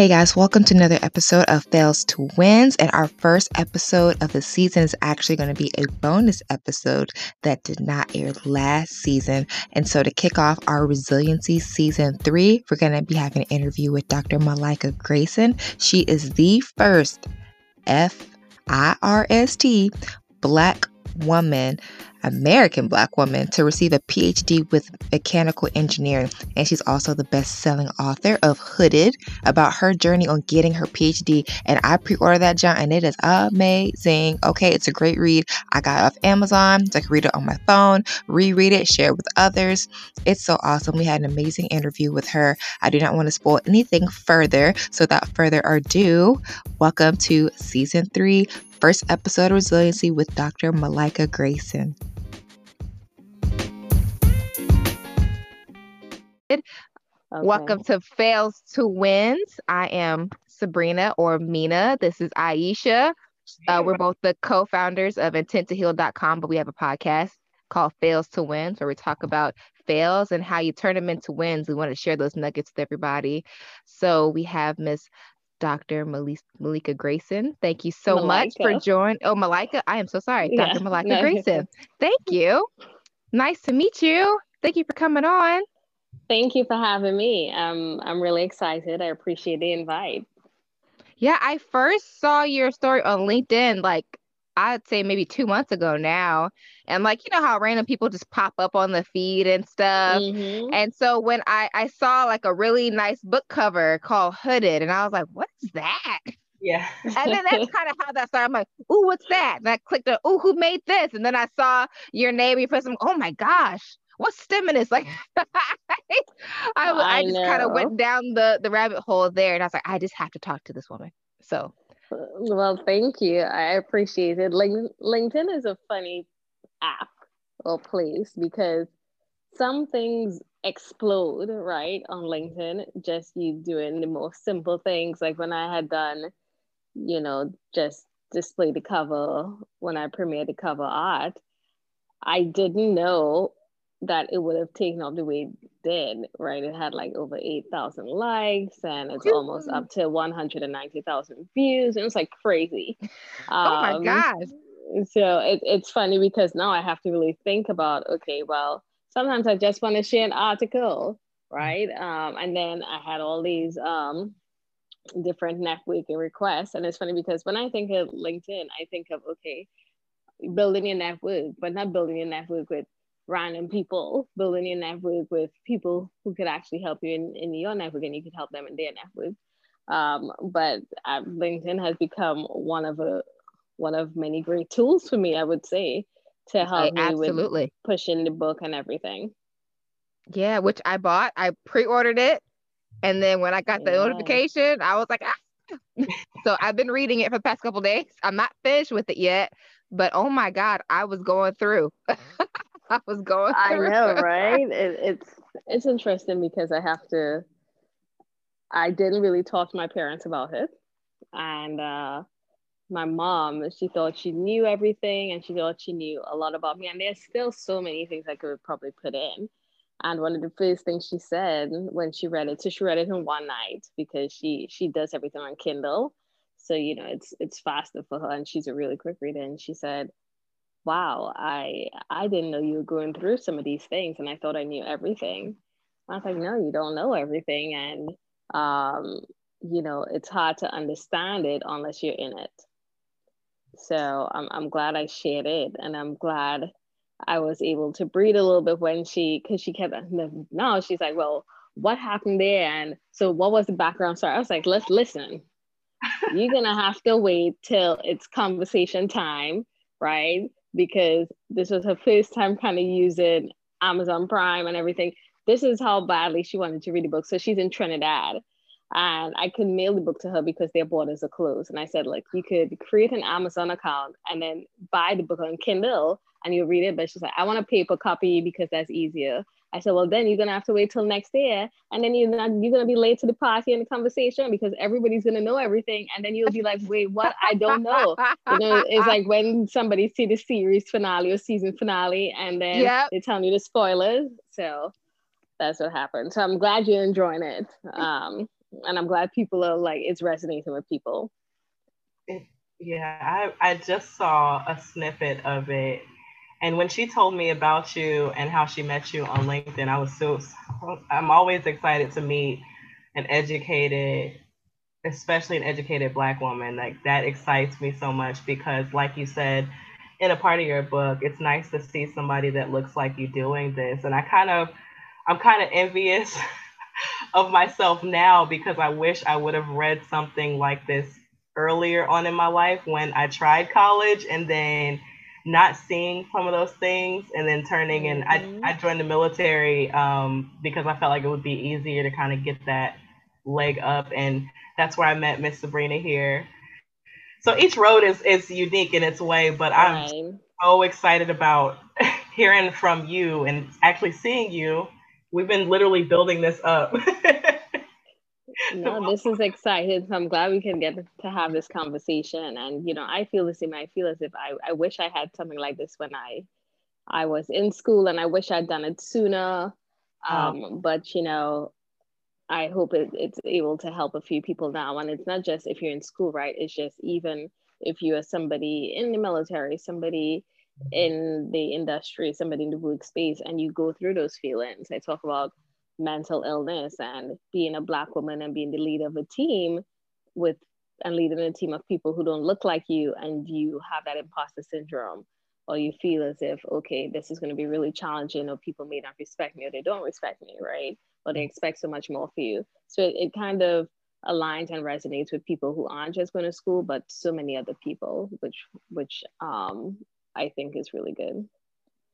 Hey guys, welcome to another episode of Fails to Wins. And our first episode of the season is actually going to be a bonus episode that did not air last season. And so to kick off our resiliency season three, we're going to be having an interview with Dr. Malika Grayson. She is the first F I R S T Black woman American Black woman to receive a PhD with mechanical engineering. And she's also the best selling author of Hooded about her journey on getting her PhD. And I pre ordered that, John, and it is amazing. Okay, it's a great read. I got it off Amazon, so I can read it on my phone, reread it, share it with others. It's so awesome. We had an amazing interview with her. I do not want to spoil anything further. So without further ado, welcome to season three first episode of Resiliency with Dr. Malika Grayson. Okay. Welcome to Fails to Wins. I am Sabrina or Mina. This is Aisha. Uh, we're both the co founders of intenttoheal.com, but we have a podcast called Fails to Wins where we talk about fails and how you turn them into wins. We want to share those nuggets with everybody. So we have Miss Dr. Malika Grayson. Thank you so Malika. much for joining. Oh, Malika, I am so sorry. Yeah, Dr. Malika no. Grayson. Thank you. Nice to meet you. Thank you for coming on. Thank you for having me. Um, I'm really excited. I appreciate the invite. Yeah, I first saw your story on LinkedIn like I'd say maybe two months ago now. And like, you know how random people just pop up on the feed and stuff. Mm-hmm. And so when I, I saw like a really nice book cover called Hooded, and I was like, what is that? Yeah. and then that's kind of how that started. I'm like, ooh, what's that? And I clicked on, ooh, who made this? And then I saw your name, you put some, oh my gosh, what's Steminist? Like I, I, I just kind of went down the, the rabbit hole there and I was like, I just have to talk to this woman. So well, thank you. I appreciate it. Link- LinkedIn is a funny app or place because some things explode right on LinkedIn. Just you doing the most simple things, like when I had done, you know, just display the cover when I premiered the cover art. I didn't know that it would have taken off the way it did, right? It had like over 8,000 likes and it's almost up to 190,000 views. It was like crazy. oh my um, gosh. So it, it's funny because now I have to really think about okay, well, sometimes I just want to share an article, right? Um, and then I had all these um, different networking requests. And it's funny because when I think of LinkedIn, I think of okay, building a network, but not building a network with random people, building your network with people who could actually help you in, in your network and you could help them in their network. Um, but uh, LinkedIn has become one of a one of many great tools for me, I would say, to help I, me with pushing the book and everything. Yeah, which I bought. I pre-ordered it, and then when I got the yeah. notification, I was like, ah. so I've been reading it for the past couple days. I'm not finished with it yet, but oh my god, I was going through. I was going. I know, right? It, it's it's interesting because I have to. I didn't really talk to my parents about it, and uh, my mom, she thought she knew everything, and she thought she knew a lot about me. And there's still so many things I could probably put in. And one of the first things she said when she read it, so she read it in one night because she she does everything on Kindle, so you know it's it's faster for her, and she's a really quick reader. And she said, wow, I I didn't know you were going through some of these things, and I thought I knew everything. I was like, no, you don't know everything, and um, you know, it's hard to understand it unless you're in it. So I'm I'm glad I shared it, and I'm glad I was able to breathe a little bit when she, because she kept no, she's like, well, what happened there, and so what was the background story? I was like, let's listen. You're gonna have to wait till it's conversation time, right? Because this was her first time kind of using Amazon Prime and everything. This is how badly she wanted to read the book. So she's in Trinidad. And I could mail the book to her because their borders are closed. And I said, like, you could create an Amazon account and then buy the book on Kindle and you'll read it. But she's like, I want a paper copy because that's easier. I said, well, then you're gonna have to wait till next year, and then you're not you're gonna be late to the party and the conversation because everybody's gonna know everything, and then you'll be like, wait, what? I don't know. You know, it's like when somebody see the series finale or season finale, and then yep. they tell you the spoilers. So that's what happened. So I'm glad you're enjoying it. Um, and I'm glad people are like it's resonating with people. Yeah, I I just saw a snippet of it, and when she told me about you and how she met you on LinkedIn, I was so I'm always excited to meet an educated especially an educated black woman. Like that excites me so much because like you said in a part of your book it's nice to see somebody that looks like you doing this. And i kind of i'm kind of envious of myself now because i wish i would have read something like this earlier on in my life when i tried college and then not seeing some of those things and then turning and mm-hmm. I, I joined the military um, because i felt like it would be easier to kind of get that leg up and that's where I met Miss Sabrina here. So each road is is unique in its way, but I'm so excited about hearing from you and actually seeing you. We've been literally building this up. no, this is exciting. So I'm glad we can get to have this conversation. And you know, I feel the same. I feel as if I, I wish I had something like this when I I was in school and I wish I'd done it sooner. Oh. Um, but you know, I hope it, it's able to help a few people now. And it's not just if you're in school, right? It's just even if you are somebody in the military, somebody in the industry, somebody in the workspace, and you go through those feelings. I talk about mental illness and being a black woman and being the leader of a team with and leading a team of people who don't look like you and you have that imposter syndrome or you feel as if okay this is going to be really challenging or people may not respect me or they don't respect me right or they expect so much more for you. So it, it kind of aligns and resonates with people who aren't just going to school, but so many other people, which which um, I think is really good.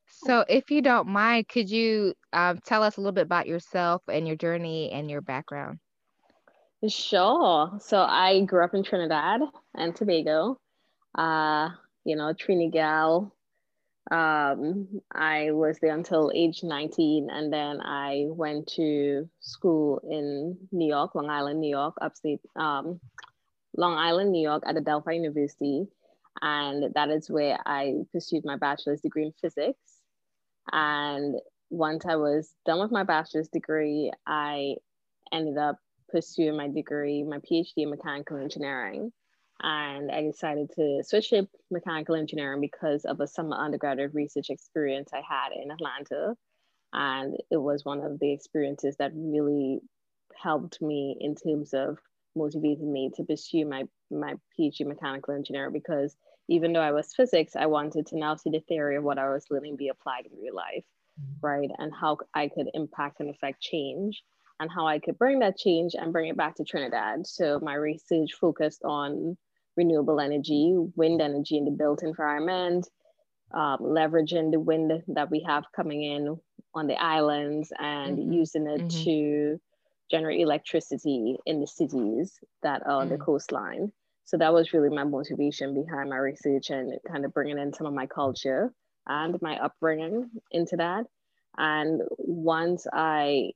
So, if you don't mind, could you um, tell us a little bit about yourself and your journey and your background? Sure. So, I grew up in Trinidad and Tobago. Uh, you know, Trini gal, um, I was there until age 19, and then I went to school in New York, Long Island, New York, upstate, um, Long Island, New York, at Adelphi University. And that is where I pursued my bachelor's degree in physics. And once I was done with my bachelor's degree, I ended up pursuing my degree, my PhD in mechanical engineering and I decided to switch to mechanical engineering because of a summer undergraduate research experience I had in Atlanta. And it was one of the experiences that really helped me in terms of motivating me to pursue my, my PhD in mechanical engineering because even though I was physics, I wanted to now see the theory of what I was learning be applied in real life, mm-hmm. right? And how I could impact and affect change and how I could bring that change and bring it back to Trinidad. So my research focused on renewable energy, wind energy in the built environment, um, leveraging the wind that we have coming in on the islands and mm-hmm. using it mm-hmm. to generate electricity in the cities that are on mm-hmm. the coastline. So that was really my motivation behind my research and kind of bringing in some of my culture and my upbringing into that. And once I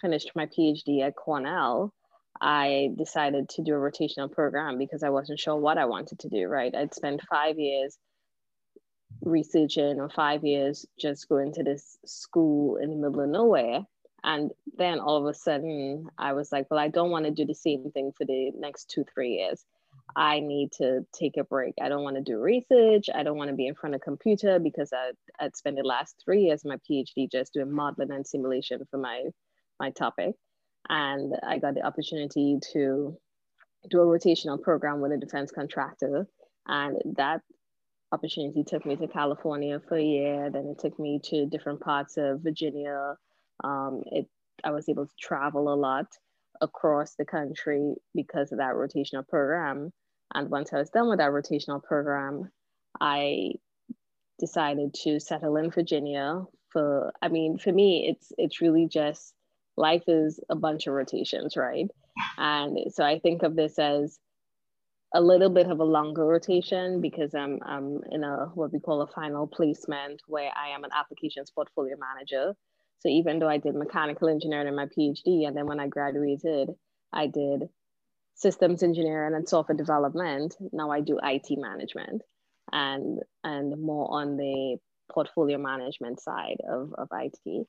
finished my PhD at Cornell, I decided to do a rotational program because I wasn't sure what I wanted to do, right? I'd spent five years researching or five years just going to this school in the middle of nowhere. And then all of a sudden, I was like, well, I don't want to do the same thing for the next two, three years. I need to take a break. I don't want to do research. I don't want to be in front of a computer because I, I'd spent the last three years of my PhD just doing modeling and simulation for my, my topic and I got the opportunity to do a rotational program with a defense contractor. And that opportunity took me to California for a year. Then it took me to different parts of Virginia. Um, it I was able to travel a lot across the country because of that rotational program. And once I was done with that rotational program, I decided to settle in Virginia for I mean, for me, it's it's really just life is a bunch of rotations, right? And so I think of this as a little bit of a longer rotation because I'm, I'm in a what we call a final placement where I am an applications portfolio manager. So even though I did mechanical engineering in my PhD, and then when I graduated, I did systems engineering and software development. Now I do IT management and and more on the portfolio management side of, of IT.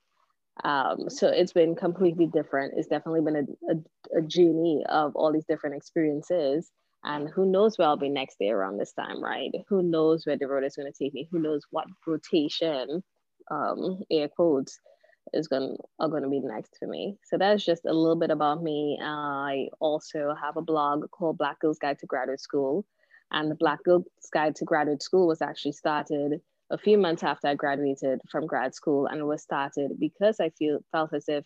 Um, so it's been completely different. It's definitely been a, a, a, journey of all these different experiences. And who knows where I'll be next day around this time, right? Who knows where the road is going to take me? Who knows what rotation, um, air quotes, is going are going to be next for me. So that's just a little bit about me. I also have a blog called Black Girls Guide to Graduate School, and the Black Girls Guide to Graduate School was actually started a few months after I graduated from grad school, and it was started because I feel felt as if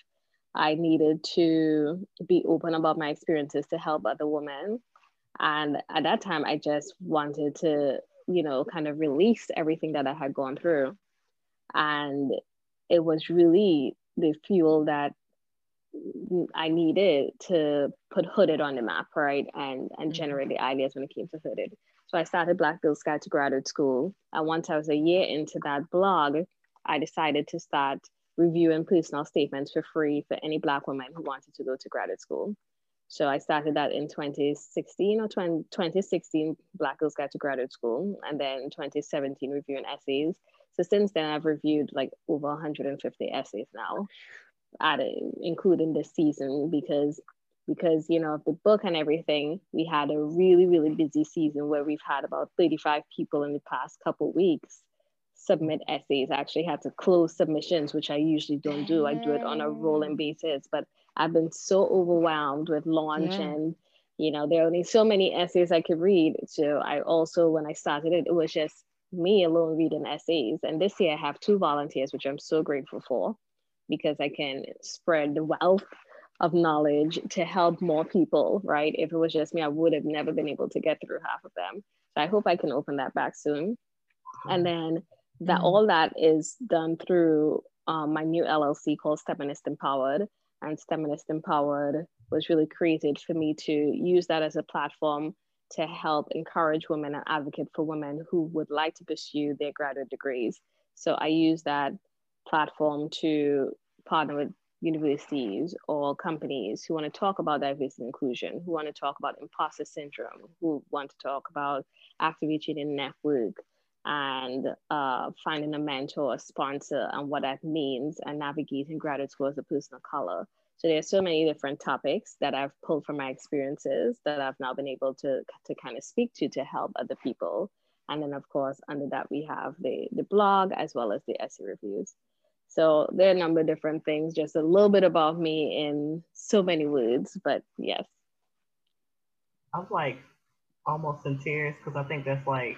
I needed to be open about my experiences to help other women. And at that time, I just wanted to, you know, kind of release everything that I had gone through. And it was really the fuel that I needed to put Hooded on the map, right? And and mm-hmm. generate the ideas when it came to Hooded. So I started Black Girls Guide to Graduate School. And once I was a year into that blog, I decided to start reviewing personal statements for free for any Black woman who wanted to go to graduate school. So I started that in 2016 or 20, 2016, Black Girls Guide to Graduate School, and then 2017, reviewing essays. So since then, I've reviewed like over 150 essays now, added, including this season, because because you know of the book and everything we had a really really busy season where we've had about 35 people in the past couple weeks submit essays. I actually had to close submissions which i usually don't do. I do it on a rolling basis but i've been so overwhelmed with launch yeah. and you know there are only so many essays i could read. So i also when i started it it was just me alone reading essays. And this year I have two volunteers, which I'm so grateful for because I can spread the wealth of knowledge to help more people, right? If it was just me, I would have never been able to get through half of them. So I hope I can open that back soon. And then that mm-hmm. all that is done through um, my new LLC called Steminist Empowered. And Steminist Empowered was really created for me to use that as a platform to help encourage women and advocate for women who would like to pursue their graduate degrees. So I use that platform to partner with universities or companies who want to talk about diversity and inclusion, who want to talk about imposter syndrome, who want to talk about activating a network and uh, finding a mentor, a sponsor, and what that means, and navigating graduate school as a person of color. So there's so many different topics that I've pulled from my experiences that I've now been able to, to kind of speak to to help other people. And then of course, under that we have the, the blog as well as the essay reviews. So there are a number of different things, just a little bit about me in so many words, but yes. I'm like almost in tears because I think that's like,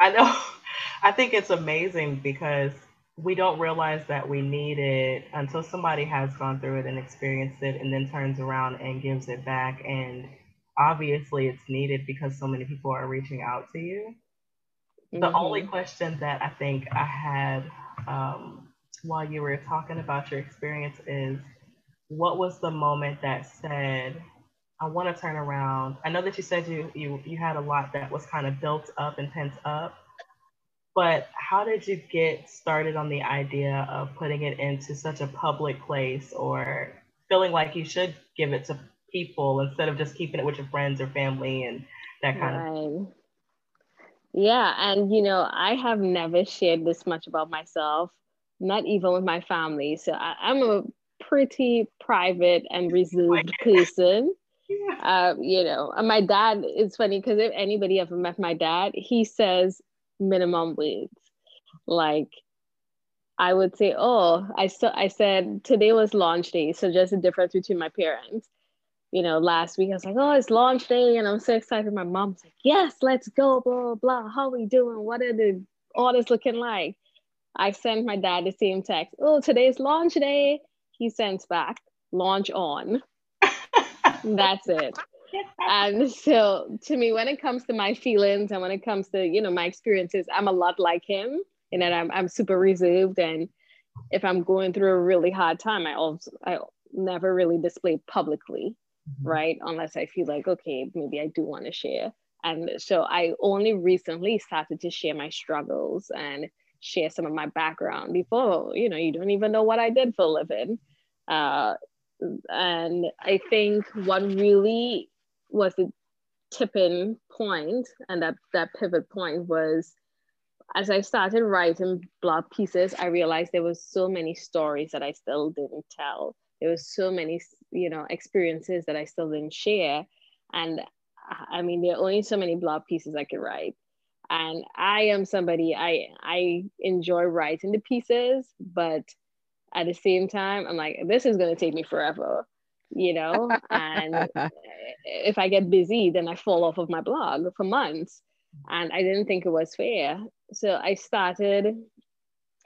I know, I think it's amazing because we don't realize that we need it until somebody has gone through it and experienced it and then turns around and gives it back. And obviously, it's needed because so many people are reaching out to you. Mm-hmm. The only question that I think I had um, while you were talking about your experience is what was the moment that said, I want to turn around? I know that you said you, you, you had a lot that was kind of built up and pent up but how did you get started on the idea of putting it into such a public place or feeling like you should give it to people instead of just keeping it with your friends or family and that kind right. of yeah and you know i have never shared this much about myself not even with my family so I, am a pretty private and reserved person yeah. uh, you know my dad it's funny because if anybody ever met my dad he says minimum wage. Like I would say, oh, I still I said today was launch day, so just the difference between my parents. You know, last week I was like, oh, it's launch day, and I'm so excited. My mom's like, yes, let's go, blah blah. blah. How are we doing? What are the orders looking like? I sent my dad the same text. Oh, today's launch day. He sends back, launch on. That's it and so to me when it comes to my feelings and when it comes to you know my experiences i'm a lot like him in that i'm, I'm super reserved. And if i'm going through a really hard time i also i never really display publicly mm-hmm. right? Unless i feel like okay maybe i do want to share. And so i only recently started to share my struggles and share some of my background before you know you don't even know what i did for a living. Uh, and i think what really was the tipping point and that that pivot point was as I started writing blog pieces, I realized there was so many stories that I still didn't tell. There was so many, you know, experiences that I still didn't share. And I mean, there are only so many blog pieces I could write. And I am somebody I I enjoy writing the pieces, but at the same time, I'm like, this is gonna take me forever, you know. and eh, if I get busy, then I fall off of my blog for months. And I didn't think it was fair. So I started,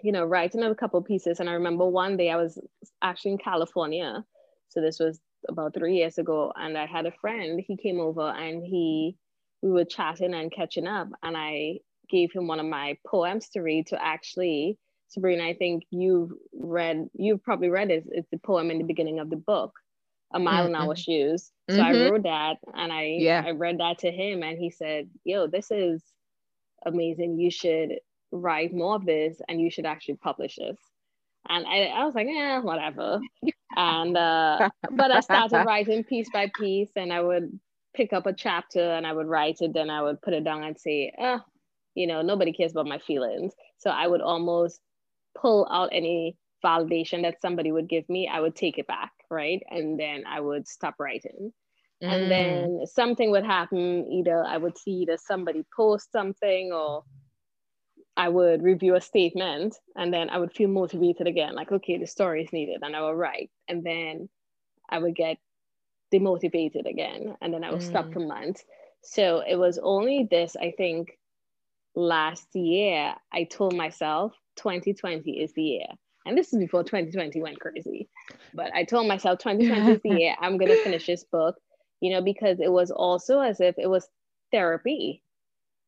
you know, writing a couple pieces. And I remember one day I was actually in California. So this was about three years ago. And I had a friend, he came over and he we were chatting and catching up. And I gave him one of my poems to read to actually Sabrina, I think you've read, you've probably read it. It's the poem in the beginning of the book, A Mile mm-hmm. in Our Shoes. So mm-hmm. I wrote that and I, yeah. I read that to him and he said, yo, this is amazing. You should write more of this and you should actually publish this. And I, I was like, yeah, whatever. and, uh, but I started writing piece by piece and I would pick up a chapter and I would write it, then I would put it down and say, oh, you know, nobody cares about my feelings. So I would almost pull out any validation that somebody would give me, I would take it back, right? And then I would stop writing. Mm. And then something would happen. Either I would see either somebody post something or I would review a statement and then I would feel motivated again, like, okay, the story is needed, and I will write. And then I would get demotivated again, and then I would mm. stop for months. So it was only this, I think, last year, I told myself 2020 is the year. And this is before 2020 went crazy. But I told myself 2020 is the year I'm going to finish this book, you know, because it was also as if it was therapy.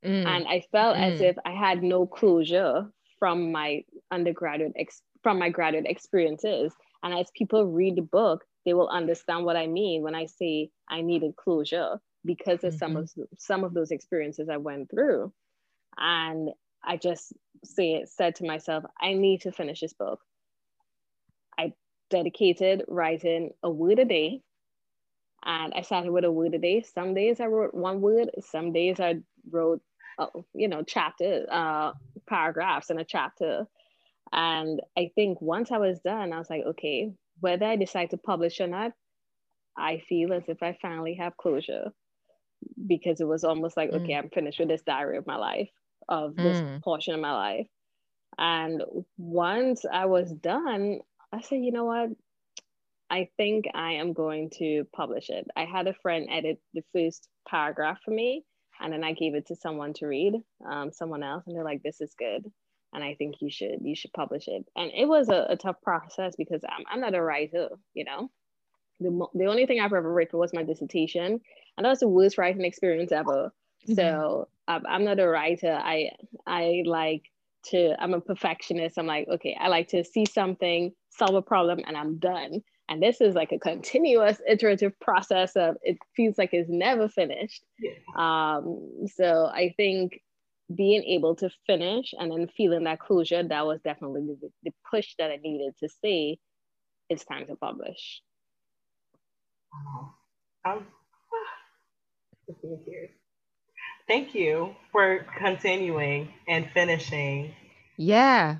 Mm. And I felt mm. as if I had no closure from my undergraduate, ex- from my graduate experiences. And as people read the book, they will understand what I mean when I say I needed closure because of mm-hmm. some of some of those experiences I went through. And I just say said to myself, I need to finish this book. I dedicated writing a word a day. And I started with a word a day. Some days I wrote one word, some days I wrote, uh, you know, chapter, uh, paragraphs in a chapter. And I think once I was done, I was like, okay, whether I decide to publish or not, I feel as if I finally have closure because it was almost like, mm. okay, I'm finished with this diary of my life of this mm. portion of my life. And once I was done, I said, you know what? I think I am going to publish it. I had a friend edit the first paragraph for me, and then I gave it to someone to read, um, someone else, and they're like, "This is good," and I think you should you should publish it. And it was a, a tough process because I'm I'm not a writer, you know. The, the only thing I've ever written was my dissertation, and that was the worst writing experience ever. Mm-hmm. So um, I'm not a writer. I I like to. I'm a perfectionist. I'm like, okay, I like to see something, solve a problem, and I'm done. And this is like a continuous iterative process of it feels like it's never finished. Yeah. Um, so I think being able to finish and then feeling that closure, that was definitely the, the push that I needed to say it's time to publish. Wow. I'm, thank you for continuing and finishing. Yeah.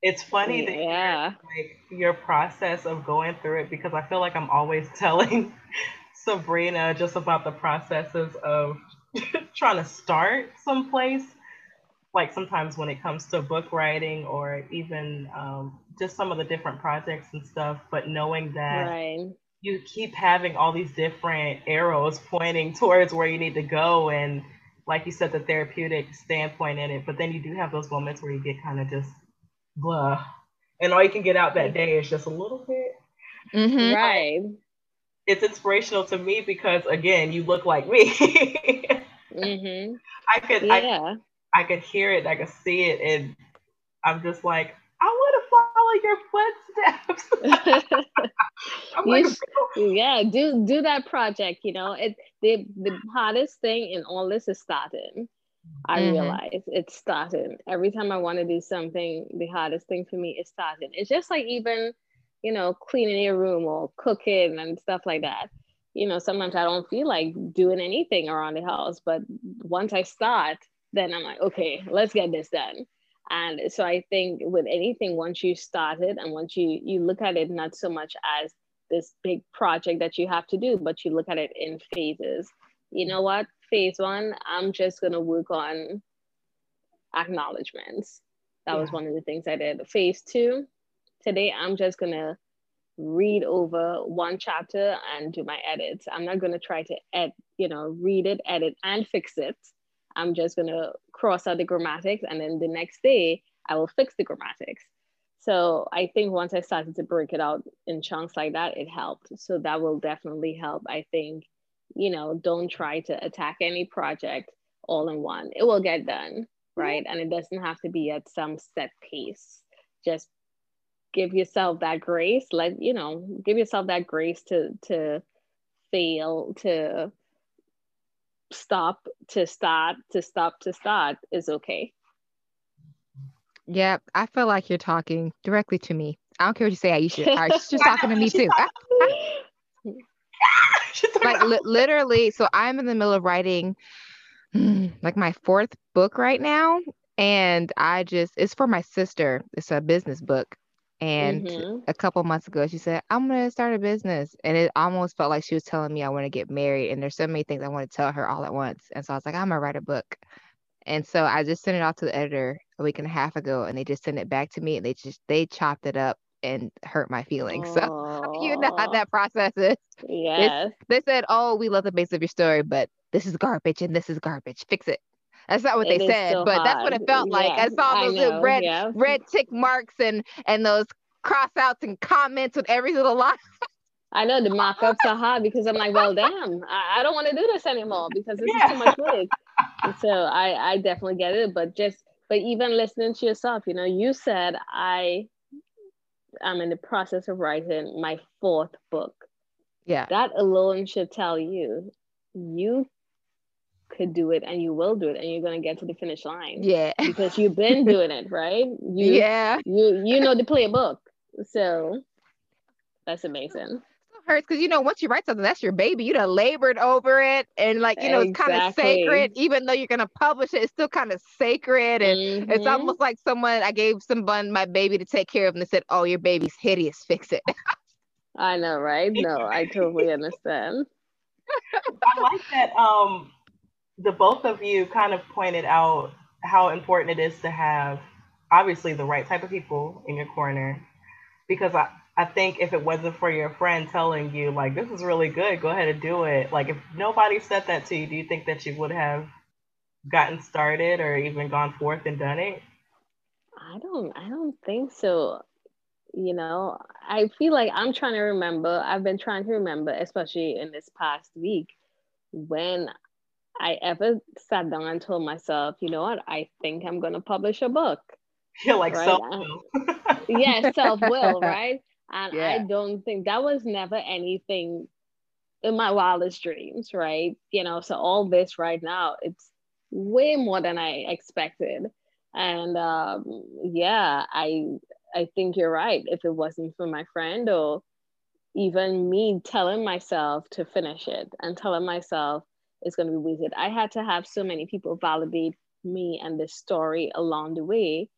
It's funny that yeah. like your process of going through it because I feel like I'm always telling Sabrina just about the processes of trying to start someplace. Like sometimes when it comes to book writing or even um, just some of the different projects and stuff, but knowing that right. you keep having all these different arrows pointing towards where you need to go and like you said, the therapeutic standpoint in it. But then you do have those moments where you get kind of just blah, and all you can get out that day is just a little bit. Mm-hmm. Right. It's inspirational to me because again, you look like me. mm-hmm. I could, yeah. I, I could hear it, I could see it, and I'm just like, I want to follow your footsteps. like, yeah, do do that project. You know, it the the hardest thing in all this is starting. I mm-hmm. realize it's starting. Every time I want to do something, the hardest thing for me is starting. It's just like even, you know, cleaning your room or cooking and stuff like that. You know, sometimes I don't feel like doing anything around the house, but once I start, then I'm like, okay, let's get this done. And so I think with anything, once you start it and once you you look at it not so much as this big project that you have to do, but you look at it in phases. You know what? Phase one, I'm just gonna work on acknowledgments. That yeah. was one of the things I did. Phase two, today I'm just gonna read over one chapter and do my edits. I'm not going to try to ed, you know, read it, edit, and fix it. I'm just going to cross out the grammatics, and then the next day I will fix the grammatics. So I think once I started to break it out in chunks like that, it helped. So that will definitely help. I think, you know, don't try to attack any project all in one. It will get done, right? And it doesn't have to be at some set pace. Just give yourself that grace let you know give yourself that grace to to fail to stop to start to stop to start is okay. Yeah i feel like you're talking directly to me. I don't care what you say aisha. She's just talking to me too. Like li- literally so i'm in the middle of writing mm, like my fourth book right now and i just it's for my sister. It's a business book and mm-hmm. a couple months ago, she said, I'm going to start a business. And it almost felt like she was telling me I want to get married. And there's so many things I want to tell her all at once. And so I was like, I'm going to write a book. And so I just sent it off to the editor a week and a half ago. And they just sent it back to me. And they just, they chopped it up and hurt my feelings. Aww. So you know how that process is. Yes. they said, Oh, we love the base of your story, but this is garbage and this is garbage. Fix it. That's not what it they said, but that's what it felt like. I saw those I red yeah. red tick marks and and those cross outs and comments with every little line. I know the markups are hard because I'm like, well, damn, I, I don't want to do this anymore because this yeah. is too much work. And so I I definitely get it, but just but even listening to yourself, you know, you said I I'm in the process of writing my fourth book. Yeah. That alone should tell you you could do it and you will do it and you're going to get to the finish line. Yeah. Because you've been doing it, right? You, yeah. You you know the playbook. So that's amazing. hurts because you know once you write something that's your baby you done labored over it and like you know exactly. it's kind of sacred even though you're gonna publish it it's still kind of sacred and mm-hmm. it's almost like someone I gave someone my baby to take care of and they said oh your baby's hideous fix it I know right no I totally understand I like that um the both of you kind of pointed out how important it is to have obviously the right type of people in your corner. Because I, I think if it wasn't for your friend telling you like this is really good go ahead and do it like if nobody said that to you do you think that you would have gotten started or even gone forth and done it? I don't i don't think so. You know i feel like i'm trying to remember i've been trying to remember especially in this past week when I ever sat down and told myself, you know what, I think I'm going to publish a book. You're like right? self will. yeah, self will, right? And yeah. I don't think that was never anything in my wildest dreams, right? You know, so all this right now, it's way more than I expected. And um, yeah, I I think you're right. If it wasn't for my friend or even me telling myself to finish it and telling myself is going to be worth it. I had to have so many people validate me and the story along the way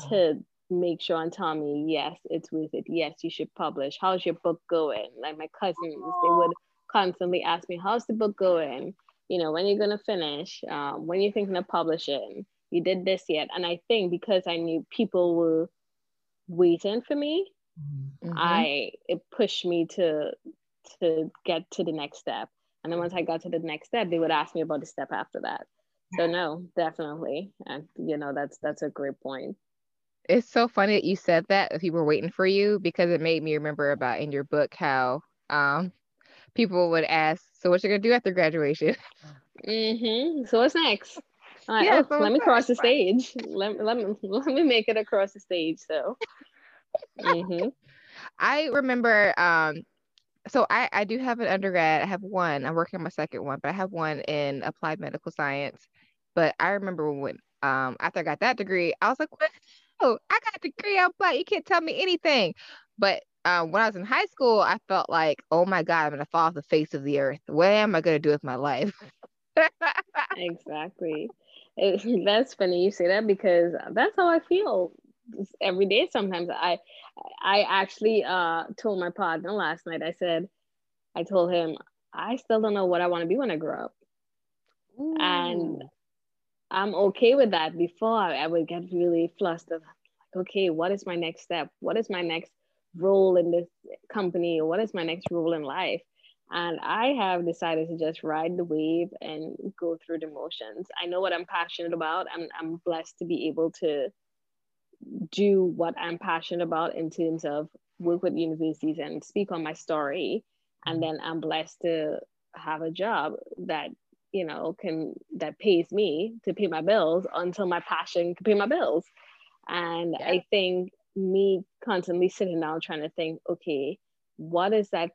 yeah. to make sure and tell me, yes, it's worth it. Yes, you should publish. How's your book going? Like my cousins, they would constantly ask me, how's the book going? You know, when are you're going to finish, um, when you're thinking of publishing, you did this yet. And I think because I knew people were waiting for me, mm-hmm. I, it pushed me to, to get to the next step. And then once I got to the next step, they would ask me about the step after that. So no, definitely. And you know, that's that's a great point. It's so funny that you said that if people were waiting for you because it made me remember about in your book how um people would ask, So what you gonna do after graduation? Mm-hmm. So what's next? Like, yeah, oh, let me cross the stage. Let, let me let me make it across the stage. So mm-hmm. I remember um so I, I do have an undergrad. I have one. I'm working on my second one, but I have one in applied medical science. But I remember when um after I got that degree, I was like, what? Oh, I got a degree in applied. You can't tell me anything. But um, when I was in high school, I felt like, oh my God, I'm gonna fall off the face of the earth. What am I gonna do with my life? exactly. It, that's funny you say that because that's how I feel every day. Sometimes I, I actually uh told my partner last night. I said, I told him I still don't know what I want to be when I grow up, Ooh. and I'm okay with that. Before I would get really flustered. Like, okay, what is my next step? What is my next role in this company? What is my next role in life? And I have decided to just ride the wave and go through the motions. I know what I'm passionate about. I'm, I'm blessed to be able to do what I'm passionate about in terms of work with universities and speak on my story. And mm-hmm. then I'm blessed to have a job that, you know, can that pays me to pay my bills until my passion can pay my bills. And yeah. I think me constantly sitting down trying to think, okay, what is that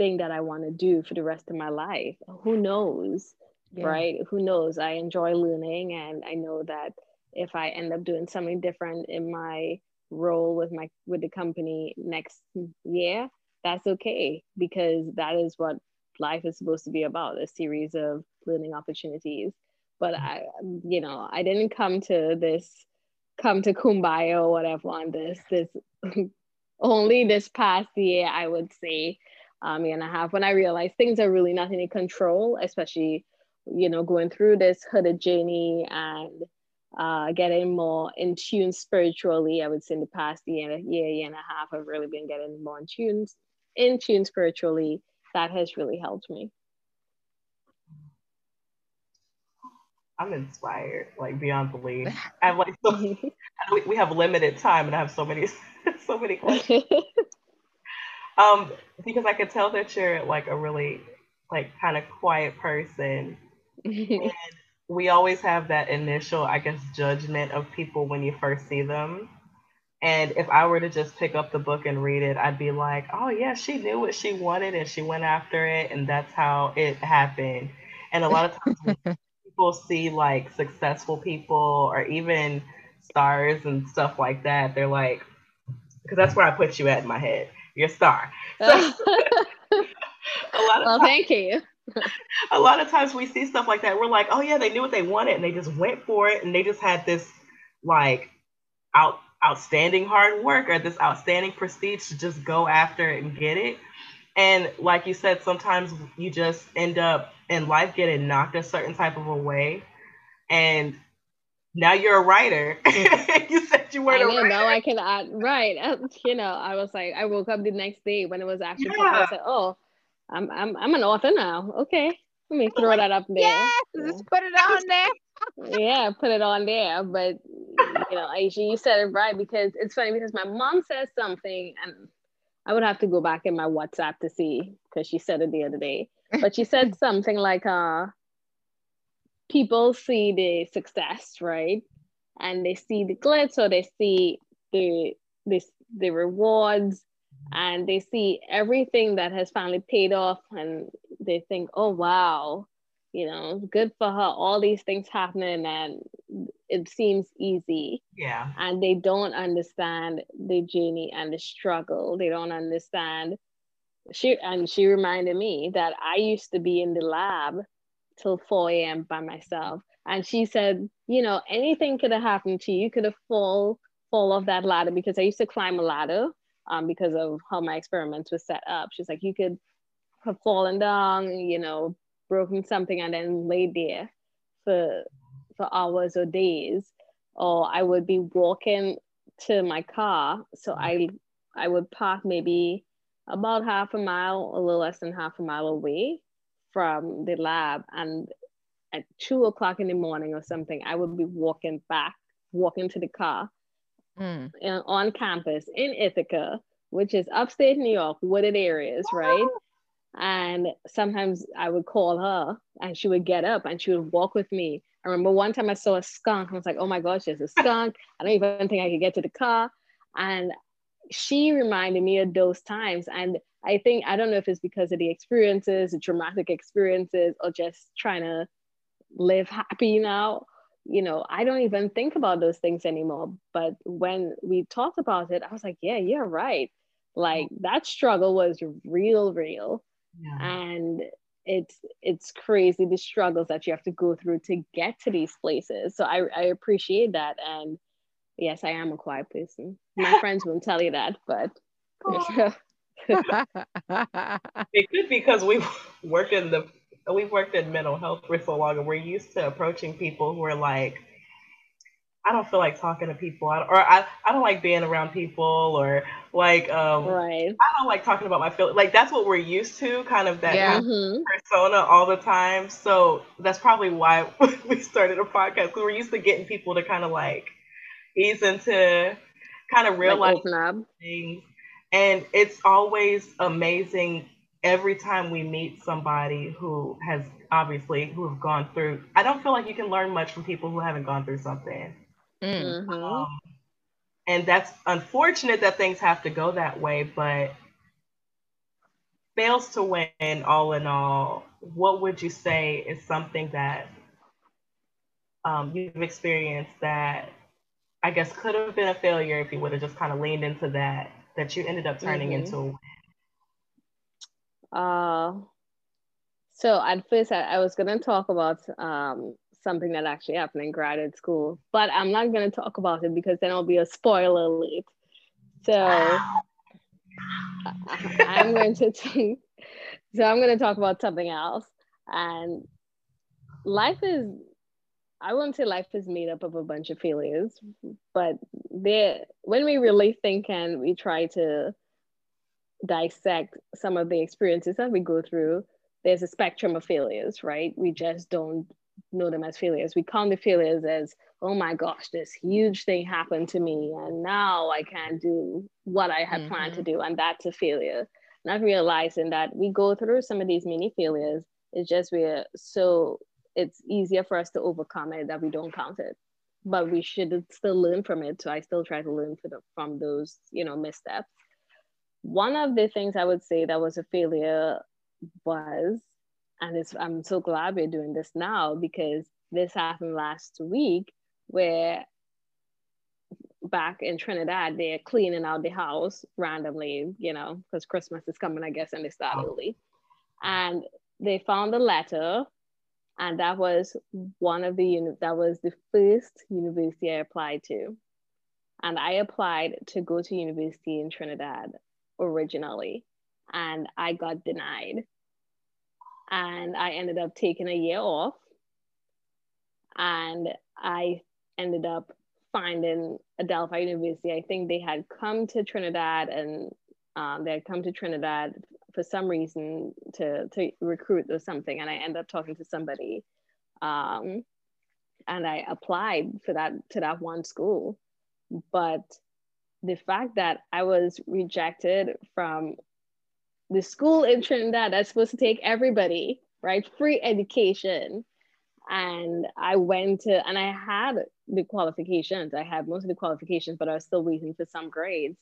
thing that I want to do for the rest of my life. Who knows? Yeah. Right? Who knows? I enjoy learning and I know that if I end up doing something different in my role with my with the company next year, that's okay because that is what life is supposed to be about, a series of learning opportunities. But I you know, I didn't come to this come to kumbaya or whatever on this this only this past year I would say um, year and a half when I realized things are really not in control, especially, you know, going through this hooded journey and uh, getting more in tune spiritually. I would say in the past year, year, year and a half, I've really been getting more in tune, in tune spiritually. That has really helped me. I'm inspired, like beyond belief. I'm like so, we have limited time, and I have so many, so many questions. Um, because I could tell that you're like a really like kind of quiet person. and we always have that initial, I guess, judgment of people when you first see them. And if I were to just pick up the book and read it, I'd be like, oh, yeah, she knew what she wanted and she went after it. And that's how it happened. And a lot of times people see like successful people or even stars and stuff like that, they're like, because that's where I put you at in my head your star. So, a lot of well, times, thank you. a lot of times we see stuff like that. We're like, oh yeah, they knew what they wanted and they just went for it and they just had this like out outstanding hard work or this outstanding prestige to just go after it and get it. And like you said, sometimes you just end up in life getting knocked a certain type of a way. And now you're a writer. you said you weren't I know, a writer. Now I can add, right. You know, I was like, I woke up the next day when it was actually yeah. I said, oh, I'm, I'm, I'm an author now. Okay. Let me throw that up there. Yes, yeah. just put it on there. yeah, put it on there. But, you know, Aisha, you said it right because it's funny because my mom says something and I would have to go back in my WhatsApp to see because she said it the other day. But she said something like, uh, people see the success, right? And they see the glitz or they see the this the rewards and they see everything that has finally paid off and they think, oh wow, you know, good for her, all these things happening and it seems easy. Yeah. And they don't understand the journey and the struggle. They don't understand. She and she reminded me that I used to be in the lab till 4 a.m. by myself. And she said, you know, anything could have happened to you. You could have fall fall off that ladder because I used to climb a ladder um, because of how my experiments were set up. She's like, you could have fallen down, you know, broken something and then laid there for for hours or days. Or I would be walking to my car. So I I would park maybe about half a mile, a little less than half a mile away from the lab and at two o'clock in the morning or something, I would be walking back, walking to the car mm. on campus in Ithaca, which is upstate New York, wooded areas, right? And sometimes I would call her and she would get up and she would walk with me. I remember one time I saw a skunk. I was like, oh my gosh, there's a skunk. I don't even think I could get to the car. And she reminded me of those times. And I think I don't know if it's because of the experiences, the traumatic experiences, or just trying to live happy now. You know, I don't even think about those things anymore. But when we talked about it, I was like, yeah, you're right. Like that struggle was real, real. Yeah. And it's it's crazy the struggles that you have to go through to get to these places. So I, I appreciate that. And yes, I am a quiet person. My friends won't tell you that, but oh. it could be because we work in the we've worked in mental health for so long and we're used to approaching people who are like I don't feel like talking to people, I or I, I don't like being around people, or like um, right. I don't like talking about my feelings. Like that's what we're used to, kind of that Yeah. Mhm. persona all the time. So that's probably why we started a podcast. Because we're used to getting people to kind of like ease into kind of Like realize open things. And it's always amazing every time we meet somebody who has obviously who have gone through. I don't feel like you can learn much from people who haven't gone through something. Mm. Mhm. Um, and that's unfortunate that things have to go that way, but fails to win all in all, what would you say is something that um, you've experienced that I guess could have been a failure if you would have just kind of leaned into that, that you ended up turning Mhm. into a win? Uh, so at first, I, I was going to talk about um, something that actually happened in graduate school, but I'm not going to talk about it because then it'll be a spoiler alert. So I- I'm going to t- so I'm going to talk about something else. And life is, I won't say life is made up of a bunch of failures, but there, when we really think and we try to dissect some of the experiences that we go through, there's a spectrum of failures, right? We just don't know them as failures. We count the failures as, oh my gosh, this huge thing happened to me, and now I can't do what I had planned to mm-hmm. do, and that's a failure. Not realizing that we go through some of these mini failures, it's just we're so it's easier for us to overcome it that we don't count it. But we should still learn from it. So I still try to learn the, from those, you know, missteps one of the things I would say that was a failure was, and I'm so glad we're doing this now because this happened last week where back in Trinidad, they're cleaning out the house randomly, you know, because Christmas is coming, I guess, and they start early. And they found a letter, and that was one of the, uni- that was the first university I applied to. And I applied to go to university in Trinidad originally, and I got denied. And I ended up taking a year off, and I ended up finding Adelphi University. I think they had come to Trinidad and um, they had come to Trinidad for some reason to, to recruit or something. And I ended up talking to somebody um, and I applied for that to that one school. But the fact that I was rejected from the school in Trinidad that's supposed to take everybody, right? Free education. And I went to, and I had the qualifications. I had most of the qualifications, but I was still waiting for some grades.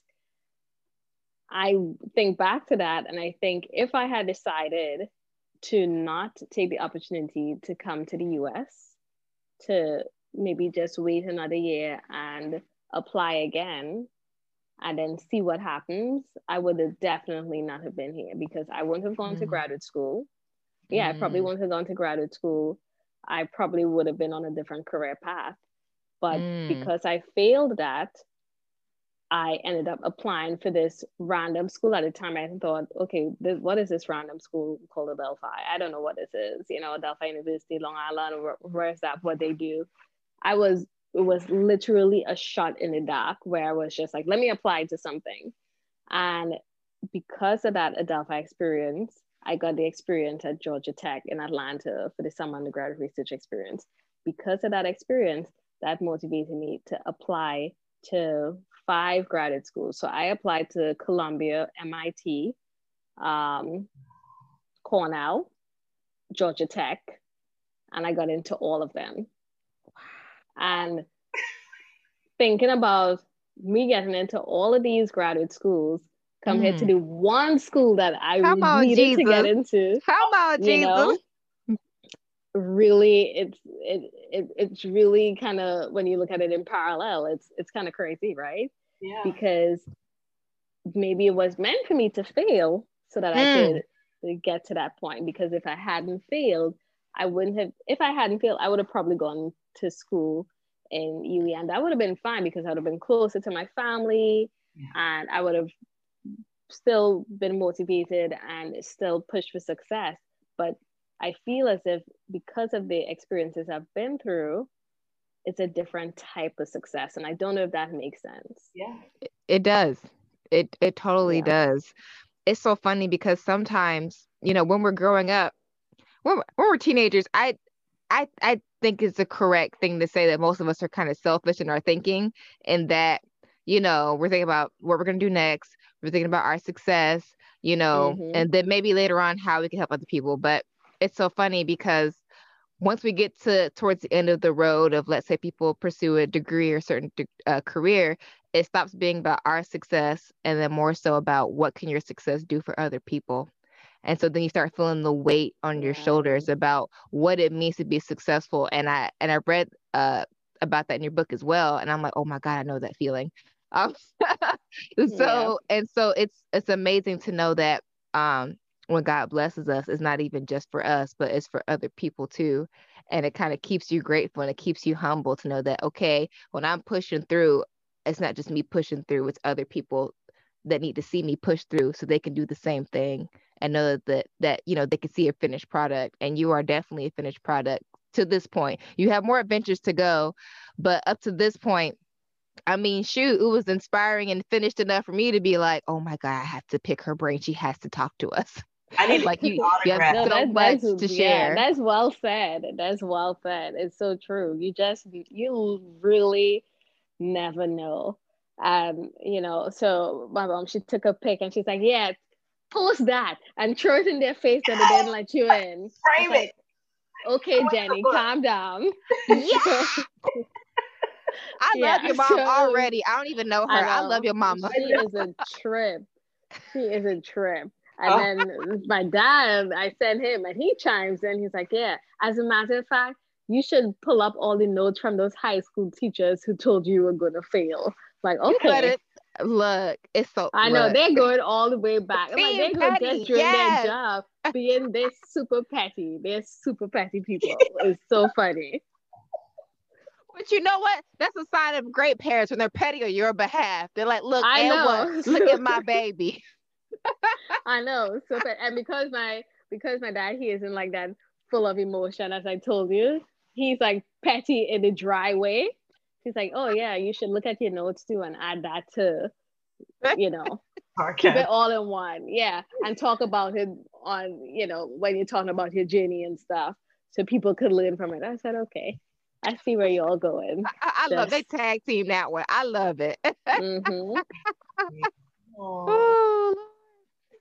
I think back to that, and I think if I had decided to not take the opportunity to come to the US, to maybe just wait another year and apply again, and then see what happens, I would have definitely not have been here because I wouldn't have gone to Mm. graduate school. Yeah, I probably Mm. wouldn't have gone to graduate school. I probably would have been on a different career path. But Mm. because I failed that, I ended up applying for this random school at the time. I thought, okay, this, what is this random school called Adelphi? I don't know what this is. You know, Adelphi University, Long Island, where, where is that? What they do? I was, it was literally a shot in the dark where I was just like, let me apply to something. And because of that Adelphi experience, I got the experience at Georgia Tech in Atlanta for the summer undergraduate research experience. Because of that experience, that motivated me to apply to five graduate schools. So I applied to Columbia, MIT, um, Cornell, Georgia Tech, and I got into all of them. And thinking about me getting into all of these graduate schools compared Mm. to the one school that I Come on, needed to get into How about Jesus? know really it's it, it it's really kind of when you look at it in parallel it's it's kind of crazy right Yeah. because maybe it was meant for me to fail so that i Mm. could get to that point because if I hadn't failed, I wouldn't have if I hadn't failed, I would have probably gone to school in UWI and that would have been fine because I would have been closer to my family yeah. and I would have still been motivated and still pushed for success. But I feel as if because of the experiences I've been through, it's a different type of success. And I don't know if that makes sense. Yeah. It does. It it totally yeah. does. It's so funny because sometimes, you know, when we're growing up, when, when we're teenagers, I I I think it's the correct thing to say that most of us are kind of selfish in our thinking and that, you know, we're thinking about what we're gonna do next. We're thinking about our success, you know, mm-hmm. and then maybe later on how we can help other people. But it's so funny because once we get to towards the end of the road of let's say people pursue a degree or certain uh, career it stops being about our success and then more so about what can your success do for other people and so then you start feeling the weight on your shoulders about what it means to be successful and i and i read uh about that in your book as well and i'm like oh my god i know that feeling um, so yeah. and so it's it's amazing to know that um when God blesses us, it's not even just for us, but it's for other people too. And it kind of keeps you grateful and it keeps you humble to know that, okay, when I'm pushing through, it's not just me pushing through, it's other people that need to see me push through so they can do the same thing and know that, that, that you know, they can see a finished product. And you are definitely a finished product to this point. You have more adventures to go, but up to this point, I mean, shoot, it was inspiring and finished enough for me to be like, oh my God, I have to pick her brain. She has to talk to us. I need like you, you have no, so much to yeah. That's well said. That's well said. It's so true. You just you really never know. Um, you know, so my mom she took a pic and she's like, Yeah, post that and throw it in their face that they didn't let you in. Frame it. okay, Jenny, calm down. Yeah. I yeah, love your mom so, already. I don't even know her. I, I love your mama. She is a trip. She is a trip. And oh. then my dad, I sent him and he chimes in. He's like, Yeah, as a matter of fact, you should pull up all the notes from those high school teachers who told you you were going to fail. Like, okay. Look, it's so. I know they're going all the way back. like, they're to get doing yes. their job being this super petty. They're super petty people. it's so funny. But you know what? That's a sign of great parents when they're petty on your behalf. They're like, look, I know. look at my baby. I know. So and because my because my dad he isn't like that full of emotion as I told you. He's like petty in a dry way. He's like, oh yeah, you should look at your notes too and add that to, you know, okay. keep it all in one. Yeah, and talk about it on you know when you're talking about your journey and stuff, so people could learn from it. I said, okay. I see where you're all going. I, I love they tag team that one. I love it. mm-hmm. oh,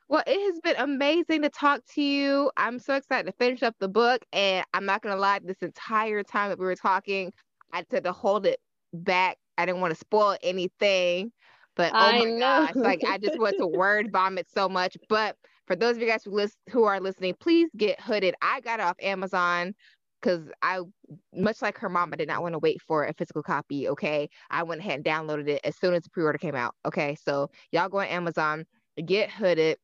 well, it has been amazing to talk to you. I'm so excited to finish up the book. And I'm not going to lie, this entire time that we were talking, I had to hold it back. I didn't want to spoil anything. But oh I my know. gosh, like I just want to word vomit so much. But for those of you guys who list who are listening, please get hooded. I got it off Amazon because I, much like her mom, I did not want to wait for a physical copy. Okay, I went ahead and downloaded it as soon as the pre-order came out. Okay, so y'all go on Amazon, get hooded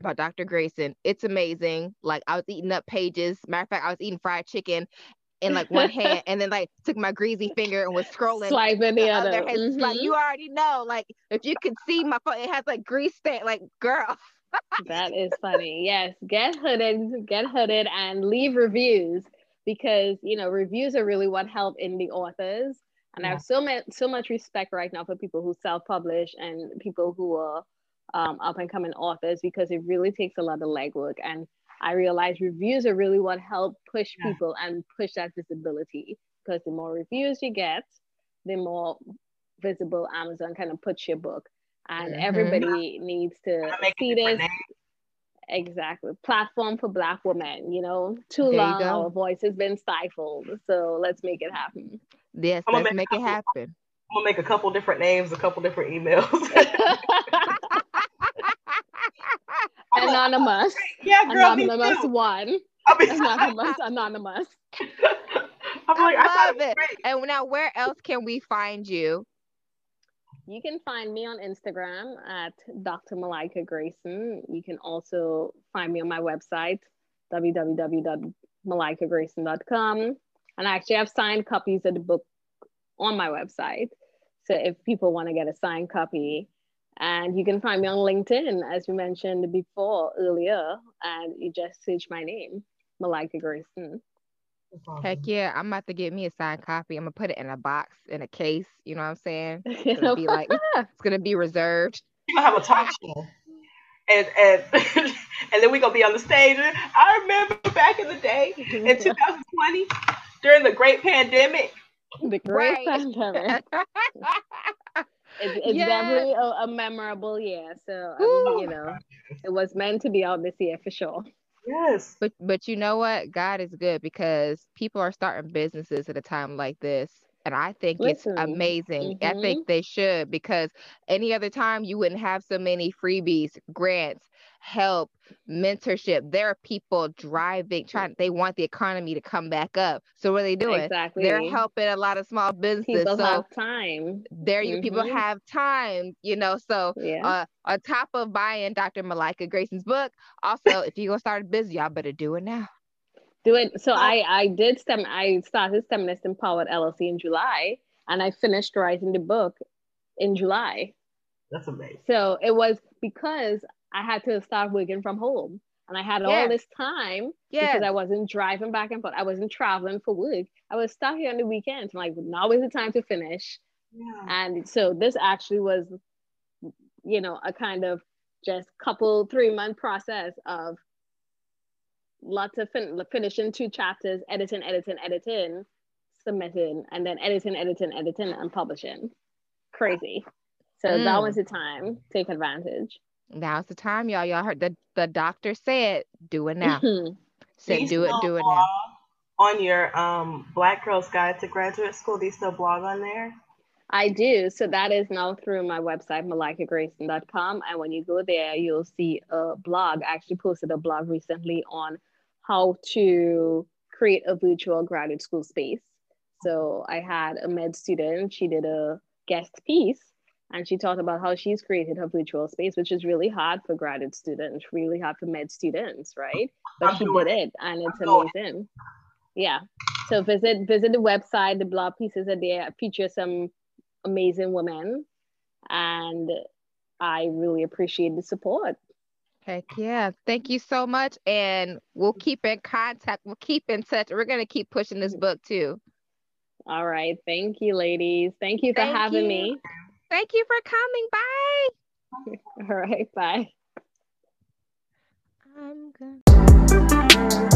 by Dr. Grayson. It's amazing. Like I was eating up pages. Matter of fact, I was eating fried chicken in like one hand and then like took my greasy finger and was scrolling swiping the, the other. other. Mm-hmm. Like you already know, like if you could see my phone, it has like grease stain. Like girl. that is funny. Yes, get hooded, get hooded, and leave reviews because you know reviews are really what help in the authors. And yeah. I have so much so much respect right now for people who self-publish and people who are um, up and coming authors because it really takes a lot of legwork. And I realize reviews are really what help push yeah. people and push that visibility because the more reviews you get, the more visible Amazon kind of puts your book. And mm-hmm. everybody needs to see this. Exactly. Platform for Black women, you know, too there long our voice has been stifled. So let's make it happen. Yes, let's make, make it happen. I'm gonna make a couple different names, a couple different emails. anonymous. Yeah, girl, anonymous one. anonymous, anonymous. I'm like, I, I love it. And now, where else can we find you? you can find me on Instagram at Dr. Malika Grayson. You can also find me on my website, www.malikagrayson.com. And I actually have signed copies of the book on my website. So if people want to get a signed copy, and you can find me on LinkedIn, as you mentioned before earlier, and you just search my name, Malika Grayson. Heck yeah, I'm about to get me a signed copy. I'm gonna put it in a box in a case. You know what I'm saying? It's gonna be like it's gonna be reserved. You gonna have a talk show, and and and then we gonna be on the stage. I remember back in the day in 2020 during the Great Pandemic. The Great right. Pandemic. It's, it's yes. definitely a, a, memorable year. So um, you know, it was meant to be out this year for sure. Yes. But but you know what? God is good because people are starting businesses at a time like this. And I think Listen. it's amazing. Mm-hmm. I think they should because any other time you wouldn't have so many freebies, grants, help, mentorship. There are people driving, trying, they want the economy to come back up. So what are they doing? Exactly. They're helping a lot of small businesses. People so have time. There, you mm-hmm. people have time, you know. So yeah. uh, on top of buying Dr. Malika Grayson's book, also if you're gonna start a business, y'all better do it now. Do it. So I I did STEM. I started Steminist Empowered LLC in July, and I finished writing the book in July. That's amazing. So it was because I had to start working from home. And I had all this time yes. because I wasn't driving back and forth. I wasn't traveling for work. I was stuck here on the weekends. I'm like, now is the time to finish. Yeah. And so this actually was, you know, a kind of just couple three month process of lots of fin- finishing two chapters, editing, editing, editing, submitting, and then editing, editing, editing, and publishing. Crazy. So mm. that was the time. To take advantage. Now's the time, y'all. Y'all heard the, the doctor said, do it now. Said do it, do it now. On your um Black Girls Guide to Graduate School, do you still blog on there? I do. So that is now through my website, malikagrayson.com. And when you go there, you'll see a blog. I actually posted a blog recently on how to create a virtual graduate school space. So I had a med student, she did a guest piece and she talked about how she's created her virtual space, which is really hard for graduate students, really hard for med students, right? But she did it, and it's amazing. Yeah. So visit visit the website. The blog pieces are there. Feature some amazing women, and I really appreciate the support. Heck yeah. Thank you so much. And we'll keep in contact. We'll keep in touch. We're going to keep pushing this book too. All right. Thank you, ladies. Thank you for Thank having you. me. Thank you for coming. Bye. All right. Bye. I'm good.